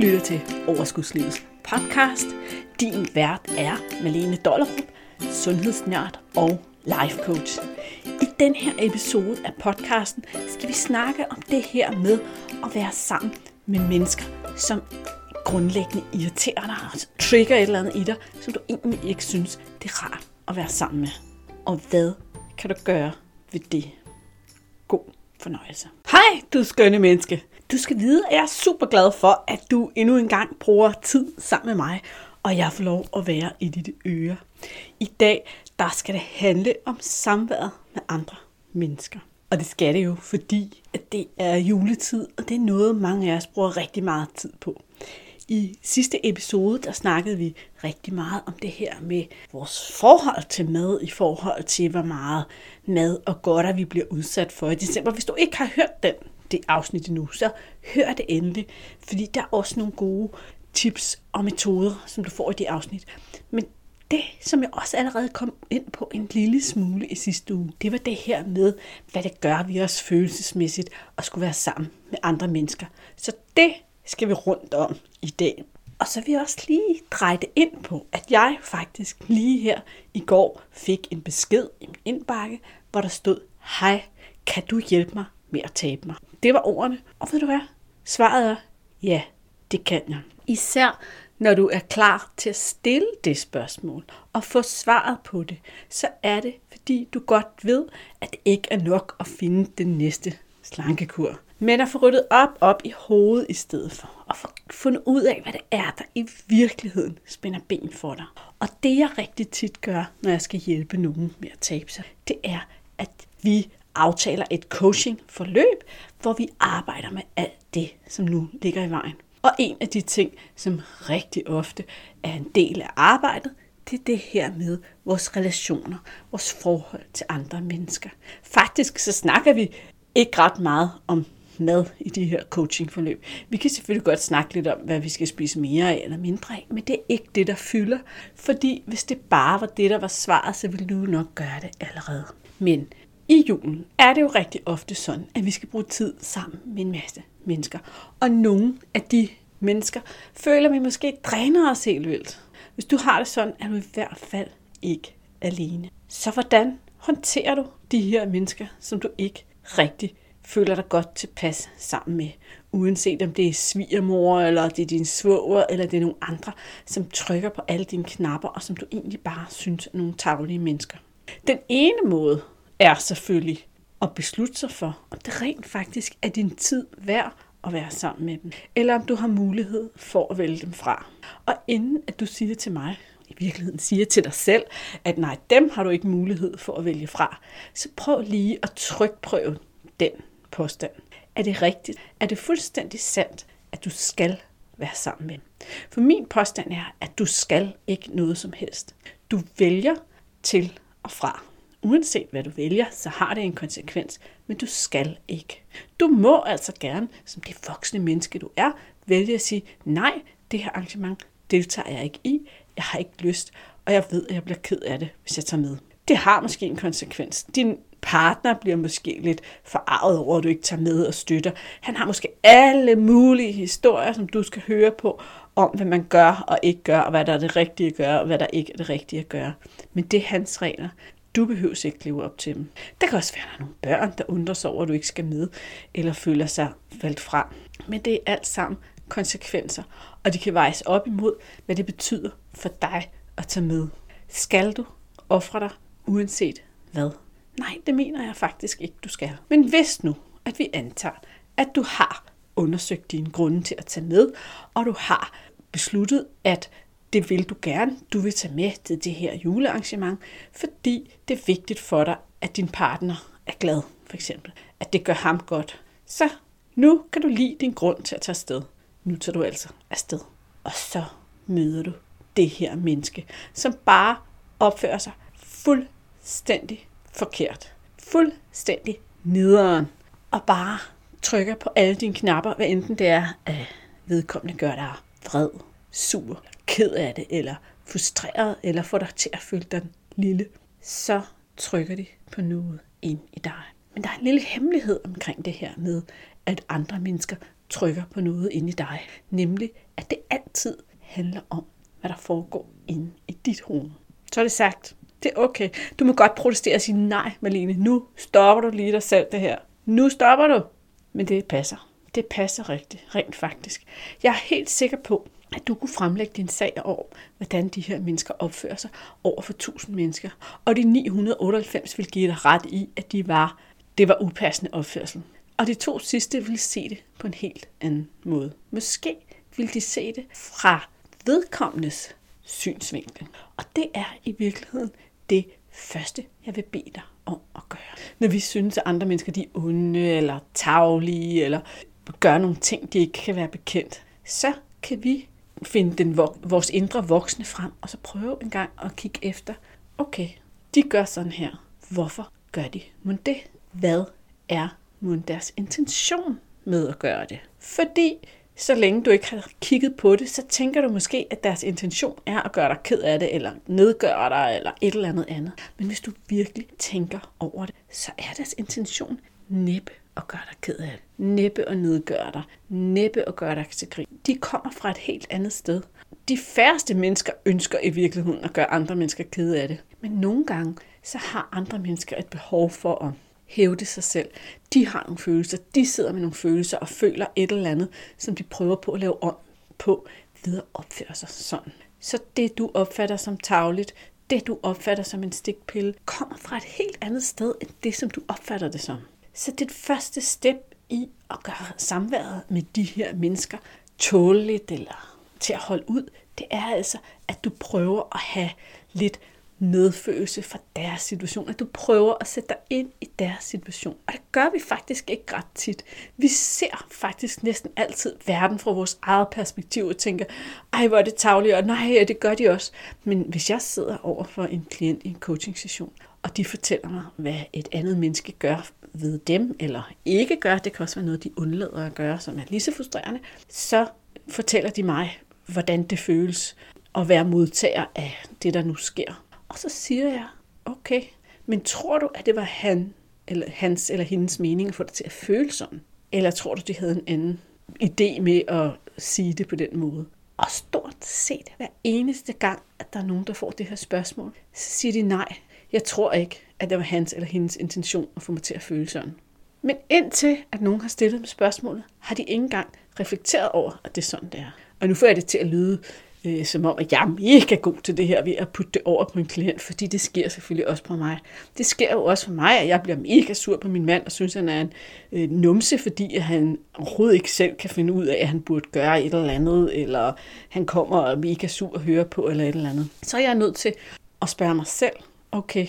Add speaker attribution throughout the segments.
Speaker 1: lytter til Overskudslivets podcast. Din vært er Malene Dollerup, sundhedsnørd og life coach. I den her episode af podcasten skal vi snakke om det her med at være sammen med mennesker, som grundlæggende irriterer dig og trigger et eller andet i dig, som du egentlig ikke synes, det er rart at være sammen med. Og hvad kan du gøre ved det? God fornøjelse. Hej, du skønne menneske. Du skal vide, at jeg er super glad for, at du endnu en gang bruger tid sammen med mig, og jeg får lov at være i dit øre. I dag, der skal det handle om samværet med andre mennesker. Og det skal det jo, fordi at det er juletid, og det er noget, mange af os bruger rigtig meget tid på. I sidste episode, der snakkede vi rigtig meget om det her med vores forhold til mad, i forhold til, hvor meget mad og godter vi bliver udsat for i december. Hvis du ikke har hørt den, det afsnit endnu, så hør det endelig, fordi der er også nogle gode tips og metoder, som du får i de afsnit. Men det, som jeg også allerede kom ind på en lille smule i sidste uge, det var det her med, hvad det gør vi os følelsesmæssigt at skulle være sammen med andre mennesker. Så det skal vi rundt om i dag. Og så vil jeg også lige dreje det ind på, at jeg faktisk lige her i går fik en besked i min indbakke, hvor der stod, hej, kan du hjælpe mig med at tabe mig? Det var ordene. Og ved du hvad? Svaret er, ja, det kan jeg. Især når du er klar til at stille det spørgsmål og få svaret på det, så er det, fordi du godt ved, at det ikke er nok at finde den næste slankekur. Men at få ryddet op op i hovedet i stedet for, og få fundet ud af, hvad det er, der i virkeligheden spænder ben for dig. Og det jeg rigtig tit gør, når jeg skal hjælpe nogen med at tabe sig, det er, at vi aftaler et coaching-forløb, hvor vi arbejder med alt det, som nu ligger i vejen. Og en af de ting, som rigtig ofte er en del af arbejdet, det er det her med vores relationer, vores forhold til andre mennesker. Faktisk så snakker vi ikke ret meget om mad i de her coachingforløb. Vi kan selvfølgelig godt snakke lidt om, hvad vi skal spise mere af eller mindre af, men det er ikke det, der fylder. Fordi hvis det bare var det, der var svaret, så ville du nok gøre det allerede. Men i julen er det jo rigtig ofte sådan, at vi skal bruge tid sammen med en masse mennesker. Og nogle af de mennesker føler vi måske dræner os helt vildt. Hvis du har det sådan, er du i hvert fald ikke alene. Så hvordan håndterer du de her mennesker, som du ikke rigtig føler dig godt tilpas sammen med, uanset om det er svigermor, eller det er din svoger, eller det er nogle andre, som trykker på alle dine knapper, og som du egentlig bare synes er nogle tavlige mennesker. Den ene måde er selvfølgelig at beslutte sig for, om det rent faktisk er din tid værd at være sammen med dem, eller om du har mulighed for at vælge dem fra. Og inden at du siger det til mig, i virkeligheden siger til dig selv, at nej, dem har du ikke mulighed for at vælge fra, så prøv lige at trykprøve den påstand. Er det rigtigt? Er det fuldstændig sandt, at du skal være sammen med dem? For min påstand er, at du skal ikke noget som helst. Du vælger til og fra. Uanset hvad du vælger, så har det en konsekvens, men du skal ikke. Du må altså gerne, som det voksne menneske du er, vælge at sige, nej, det her arrangement deltager jeg ikke i, jeg har ikke lyst, og jeg ved, at jeg bliver ked af det, hvis jeg tager med. Det har måske en konsekvens. Din partner bliver måske lidt forarvet over, at du ikke tager med og støtter. Han har måske alle mulige historier, som du skal høre på, om hvad man gør og ikke gør, og hvad der er det rigtige at gøre, og hvad der ikke er det rigtige at gøre. Men det er hans regler. Du behøver ikke leve op til dem. Der kan også være der nogle børn, der undrer sig over, at du ikke skal med, eller føler sig valgt fra. Men det er alt sammen konsekvenser, og de kan vejes op imod, hvad det betyder for dig at tage med. Skal du ofre dig, uanset hvad? Nej, det mener jeg faktisk ikke, du skal. Men hvis nu, at vi antager, at du har undersøgt dine grunde til at tage med, og du har besluttet, at det vil du gerne. Du vil tage med til det her julearrangement, fordi det er vigtigt for dig, at din partner er glad, for eksempel. At det gør ham godt. Så nu kan du lide din grund til at tage afsted. Nu tager du altså afsted. Og så møder du det her menneske, som bare opfører sig fuldstændig forkert. Fuldstændig nederen. Og bare trykker på alle dine knapper, hvad enten det er, at vedkommende gør dig vred, sur, ked af det, eller frustreret, eller får dig til at føle dig lille, så trykker de på noget ind i dig. Men der er en lille hemmelighed omkring det her med, at andre mennesker trykker på noget ind i dig. Nemlig, at det altid handler om, hvad der foregår inde i dit hoved. Så er det sagt. Det er okay. Du må godt protestere og sige, nej, Malene, nu stopper du lige dig selv det her. Nu stopper du. Men det passer. Det passer rigtigt, rent faktisk. Jeg er helt sikker på, at du kunne fremlægge din sag over, hvordan de her mennesker opfører sig over for 1000 mennesker. Og de 998 vil give dig ret i, at de var, det var upassende opførsel. Og de to sidste vil se det på en helt anden måde. Måske vil de se det fra vedkommendes synsvinkel. Og det er i virkeligheden det første, jeg vil bede dig om at gøre. Når vi synes, at andre mennesker de er onde, eller tavlige, eller gør nogle ting, de ikke kan være bekendt, så kan vi finde den, vores indre voksne frem, og så prøve en gang at kigge efter, okay, de gør sådan her. Hvorfor gør de Men det? Hvad er mon deres intention med at gøre det? Fordi så længe du ikke har kigget på det, så tænker du måske, at deres intention er at gøre dig ked af det, eller nedgøre dig, eller et eller andet andet. Men hvis du virkelig tænker over det, så er deres intention næppe at gøre dig ked af det. Næppe at nedgøre dig. Næppe at gøre dig til grin. De kommer fra et helt andet sted. De færreste mennesker ønsker i virkeligheden at gøre andre mennesker kede af det. Men nogle gange, så har andre mennesker et behov for at hævde sig selv. De har nogle følelser, de sidder med nogle følelser og føler et eller andet, som de prøver på at lave om på ved at opføre sig sådan. Så det, du opfatter som tavligt, det, du opfatter som en stikpille, kommer fra et helt andet sted, end det, som du opfatter det som. Så det første step i at gøre samværet med de her mennesker tåleligt eller til at holde ud, det er altså, at du prøver at have lidt medfølelse for deres situation, at du prøver at sætte dig ind i deres situation. Og det gør vi faktisk ikke ret tit. Vi ser faktisk næsten altid verden fra vores eget perspektiv og tænker, ej hvor er det tavligt, og nej, det gør de også. Men hvis jeg sidder over for en klient i en coaching session, og de fortæller mig, hvad et andet menneske gør ved dem, eller ikke gør, det kan også være noget, de undlader at gøre, som er lige så frustrerende, så fortæller de mig, hvordan det føles at være modtager af det, der nu sker. Og så siger jeg, okay, men tror du, at det var han, eller hans eller hendes mening at få det til at føle sådan? Eller tror du, de havde en anden idé med at sige det på den måde? Og stort set hver eneste gang, at der er nogen, der får det her spørgsmål, så siger de nej. Jeg tror ikke, at det var hans eller hendes intention at få mig til at føle sådan. Men indtil at nogen har stillet dem spørgsmålet, har de ikke engang reflekteret over, at det er sådan, det er. Og nu får jeg det til at lyde øh, som om, at jeg er mega god til det her ved at putte det over på en klient, fordi det sker selvfølgelig også på mig. Det sker jo også for mig, at jeg bliver mega sur på min mand, og synes, at han er en øh, numse, fordi han overhovedet ikke selv kan finde ud af, at han burde gøre et eller andet, eller han kommer og er mega sur at høre på, eller et eller andet. Så er jeg nødt til at spørge mig selv, okay,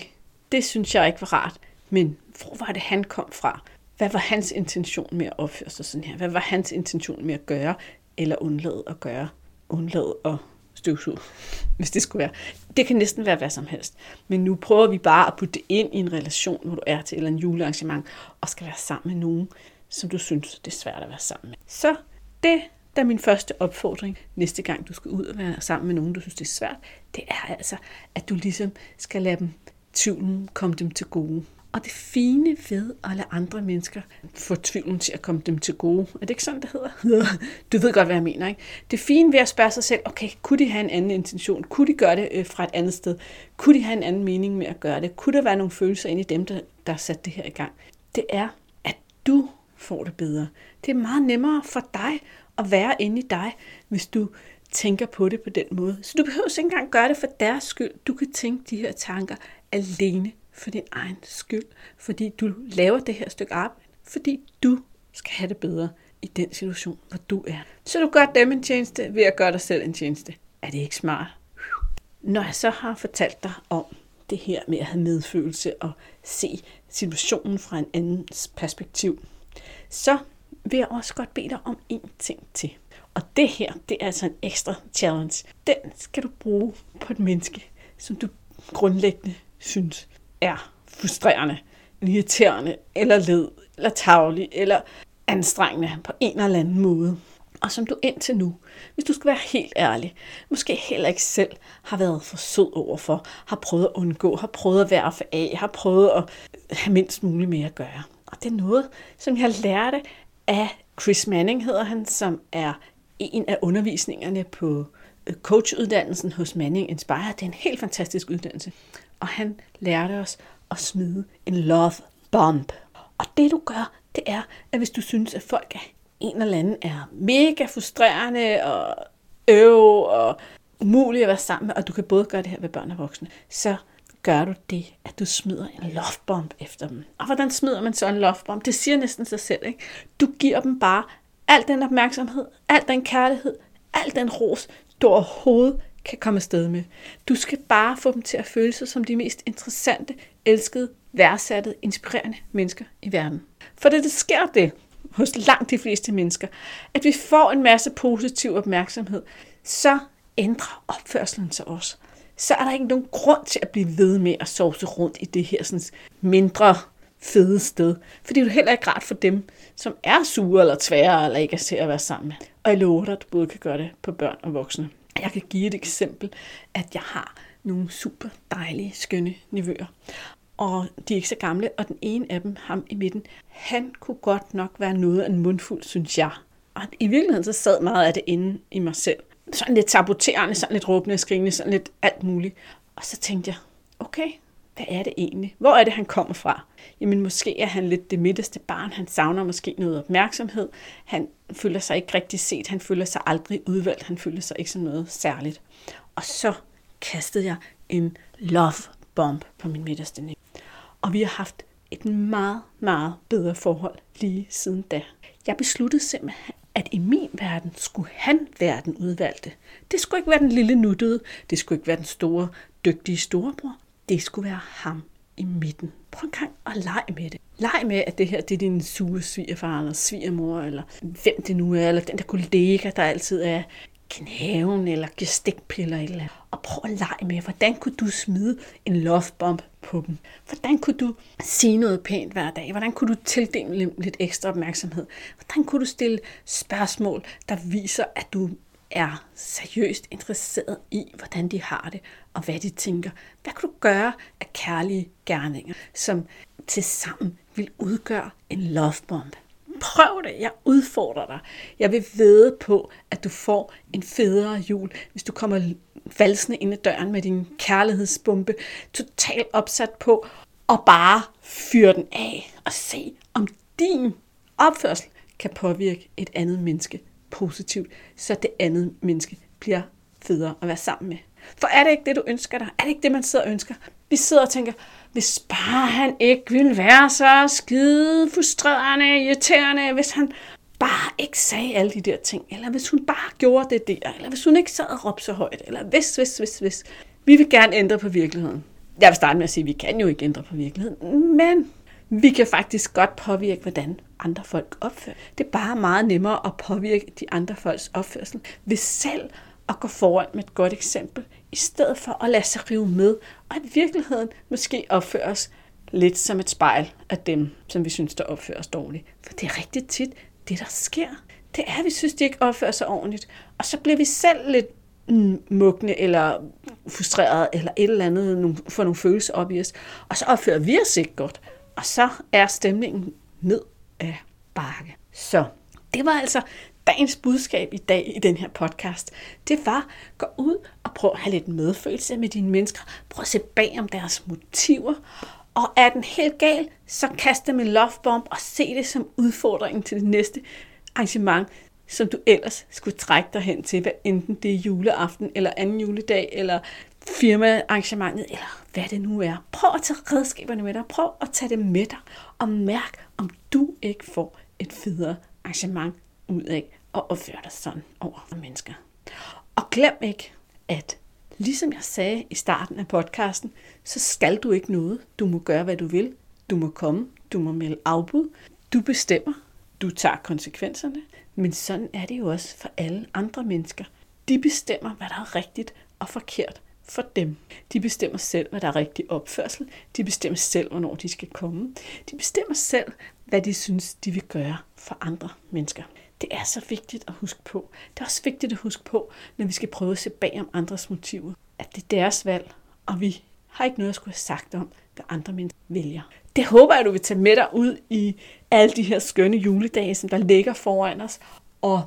Speaker 1: det synes jeg ikke var rart, men hvor var det, han kom fra? Hvad var hans intention med at opføre sig sådan her? Hvad var hans intention med at gøre, eller undlade at gøre? undlade at støvsuge, hvis det skulle være. Det kan næsten være hvad som helst. Men nu prøver vi bare at putte det ind i en relation, hvor du er til eller en julearrangement, og skal være sammen med nogen, som du synes, det er svært at være sammen med. Så det, der er min første opfordring næste gang, du skal ud og være sammen med nogen, du synes, det er svært, det er altså, at du ligesom skal lade dem tvivlen komme dem til gode. Og det fine ved at lade andre mennesker få tvivlen til at komme dem til gode, er det ikke sådan, det hedder? Du ved godt, hvad jeg mener, ikke? Det fine ved at spørge sig selv, okay, kunne de have en anden intention? Kunne de gøre det øh, fra et andet sted? Kunne de have en anden mening med at gøre det? Kunne der være nogle følelser inde i dem, der, der satte det her i gang? Det er, at du får det bedre. Det er meget nemmere for dig at være inde i dig, hvis du tænker på det på den måde. Så du behøver ikke engang gøre det for deres skyld. Du kan tænke de her tanker alene for din egen skyld, fordi du laver det her stykke arbejde, fordi du skal have det bedre i den situation, hvor du er. Så du gør dem en tjeneste ved at gøre dig selv en tjeneste. Er det ikke smart? Når jeg så har fortalt dig om det her med at have medfølelse og se situationen fra en andens perspektiv, så vil jeg også godt bede dig om en ting til. Og det her, det er altså en ekstra challenge. Den skal du bruge på et menneske, som du grundlæggende synes er frustrerende, irriterende, eller led, eller tavlig, eller anstrengende på en eller anden måde. Og som du indtil nu, hvis du skal være helt ærlig, måske heller ikke selv har været for sød overfor, har prøvet at undgå, har prøvet at være for af, har prøvet at have mindst muligt med at gøre. Og det er noget, som jeg lærte af Chris Manning hedder han, som er en af undervisningerne på øh, coachuddannelsen hos Manning Inspire. Det er en helt fantastisk uddannelse. Og han lærte os at smide en love bomb. Og det du gør, det er, at hvis du synes, at folk er en eller anden er mega frustrerende og øv og umulige at være sammen med, og du kan både gøre det her ved børn og voksne, så gør du det, at du smider en lovebomb efter dem. Og hvordan smider man så en lovebomb? Det siger næsten sig selv, ikke? Du giver dem bare al den opmærksomhed, al den kærlighed, al den ros, du overhovedet kan komme afsted med. Du skal bare få dem til at føle sig som de mest interessante, elskede, værdsatte, inspirerende mennesker i verden. For det, det sker det hos langt de fleste mennesker, at vi får en masse positiv opmærksomhed, så ændrer opførselen sig også. Så er der ikke nogen grund til at blive ved med at sovse rundt i det her sådan, mindre fede sted. For det er jo heller ikke rart for dem, som er sure eller tvære eller ikke er til at være sammen med. Og jeg lover dig, at du både kan gøre det på børn og voksne. Jeg kan give et eksempel, at jeg har nogle super dejlige, skønne nevøer. Og de er ikke så gamle, og den ene af dem, ham i midten, han kunne godt nok være noget af en mundfuld, synes jeg. Og i virkeligheden så sad meget af det inde i mig selv. Sådan lidt saboterende, sådan lidt råbende og skrigende, sådan lidt alt muligt. Og så tænkte jeg, okay, hvad er det egentlig? Hvor er det, han kommer fra? Jamen måske er han lidt det midterste barn. Han savner måske noget opmærksomhed. Han føler sig ikke rigtig set. Han føler sig aldrig udvalgt. Han føler sig ikke som noget særligt. Og så kastede jeg en love bomb på min midterste næb. Og vi har haft et meget, meget bedre forhold lige siden da. Jeg besluttede simpelthen, at i min verden skulle han være den udvalgte. Det skulle ikke være den lille nuttede. Det skulle ikke være den store, dygtige storebror. Det skulle være ham i midten. Prøv en gang at lege med det. Leg med, at det her det er din sure svigerfar, eller svigermor, eller hvem det nu er, eller den der kollega, der altid er knæven, eller gestikpiller eller, eller Og prøv at lege med, hvordan kunne du smide en lovebomb på dem? Hvordan kunne du sige noget pænt hver dag? Hvordan kunne du tildele dem lidt ekstra opmærksomhed? Hvordan kunne du stille spørgsmål, der viser, at du er seriøst interesseret i, hvordan de har det, og hvad de tænker. Hvad kan du gøre af kærlige gerninger, som til sammen vil udgøre en lovebomb? Prøv det. Jeg udfordrer dig. Jeg vil vede på, at du får en federe jul, hvis du kommer valsende ind ad døren med din kærlighedsbombe, totalt opsat på, og bare fyre den af og se, om din opførsel kan påvirke et andet menneske positivt, så det andet menneske bliver federe at være sammen med. For er det ikke det, du ønsker dig? Er det ikke det, man sidder og ønsker? Vi sidder og tænker, hvis bare han ikke ville være så skide frustrerende, irriterende, hvis han bare ikke sagde alle de der ting, eller hvis hun bare gjorde det der, eller hvis hun ikke sad og råbte så højt, eller hvis, hvis, hvis, hvis. Vi vil gerne ændre på virkeligheden. Jeg vil starte med at sige, at vi kan jo ikke ændre på virkeligheden, men vi kan faktisk godt påvirke, hvordan andre folk opfører. Det er bare meget nemmere at påvirke de andre folks opførsel ved selv at gå foran med et godt eksempel, i stedet for at lade sig rive med, og i virkeligheden måske opføre os lidt som et spejl af dem, som vi synes, der opfører os dårligt. For det er rigtig tit det, der sker. Det er, at vi synes, de ikke opfører sig ordentligt. Og så bliver vi selv lidt mm, mugne eller frustreret eller et eller andet, får nogle følelser op i os. Og så opfører vi os ikke godt. Og så er stemningen ned af bakke. Så det var altså dagens budskab i dag i den her podcast, det var, gå ud og prøv at have lidt medfølelse med dine mennesker. Prøv at se bag om deres motiver. Og er den helt gal, så kast dem en lovebomb og se det som udfordringen til det næste arrangement, som du ellers skulle trække dig hen til, hvad enten det er juleaften, eller anden juledag, eller firmaarrangementet, eller hvad det nu er. Prøv at tage redskaberne med dig. Prøv at tage det med dig, og mærk, om du ikke får et federe arrangement ud af at opføre dig sådan over for mennesker. Og glem ikke, at ligesom jeg sagde i starten af podcasten, så skal du ikke noget. Du må gøre, hvad du vil. Du må komme. Du må melde afbud. Du bestemmer. Du tager konsekvenserne. Men sådan er det jo også for alle andre mennesker. De bestemmer, hvad der er rigtigt og forkert for dem. De bestemmer selv, hvad der er rigtig opførsel. De bestemmer selv, hvornår de skal komme. De bestemmer selv, hvad de synes, de vil gøre for andre mennesker. Det er så vigtigt at huske på. Det er også vigtigt at huske på, når vi skal prøve at se bag om andres motiver, at det er deres valg, og vi har ikke noget at skulle have sagt om, hvad andre mennesker vælger. Det håber jeg, du vil tage med dig ud i alle de her skønne juledage, som der ligger foran os. Og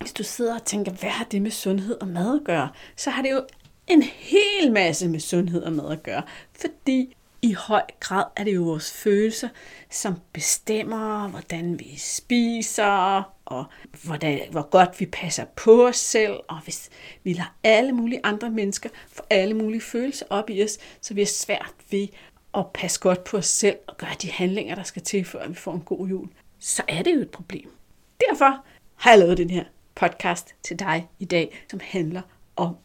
Speaker 1: hvis du sidder og tænker, hvad har det med sundhed og mad at gøre, så har det jo en hel masse med sundhed og mad at gøre. Fordi i høj grad er det jo vores følelser, som bestemmer, hvordan vi spiser, og hvordan, hvor godt vi passer på os selv, og hvis vi lader alle mulige andre mennesker få alle mulige følelser op i os, så vi er svært ved at passe godt på os selv og gøre de handlinger, der skal til, for at vi får en god jul, så er det jo et problem. Derfor har jeg lavet den her podcast til dig i dag, som handler om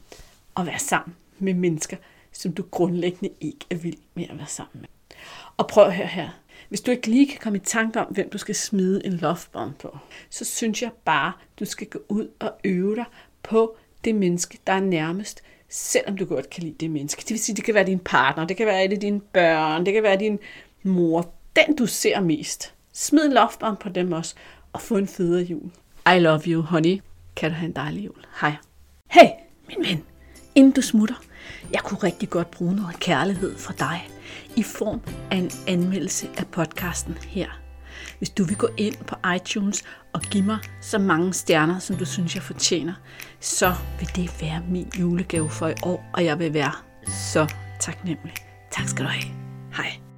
Speaker 1: at være sammen med mennesker, som du grundlæggende ikke er vild med at være sammen med. Og prøv at høre her. Hvis du ikke lige kan komme i tanke om, hvem du skal smide en lovebomb på, så synes jeg bare, du skal gå ud og øve dig på det menneske, der er nærmest, selvom du godt kan lide det menneske. Det vil sige, det kan være din partner, det kan være et af dine børn, det kan være din mor. Den, du ser mest. Smid en lovebomb på dem også, og få en federe jul. I love you, honey. Kan du have en dejlig jul. Hej. Hey, min ven. Inden du smutter, jeg kunne rigtig godt bruge noget kærlighed fra dig i form af en anmeldelse af podcasten her. Hvis du vil gå ind på iTunes og give mig så mange stjerner, som du synes, jeg fortjener, så vil det være min julegave for i år, og jeg vil være så taknemmelig. Tak skal du have. Hej.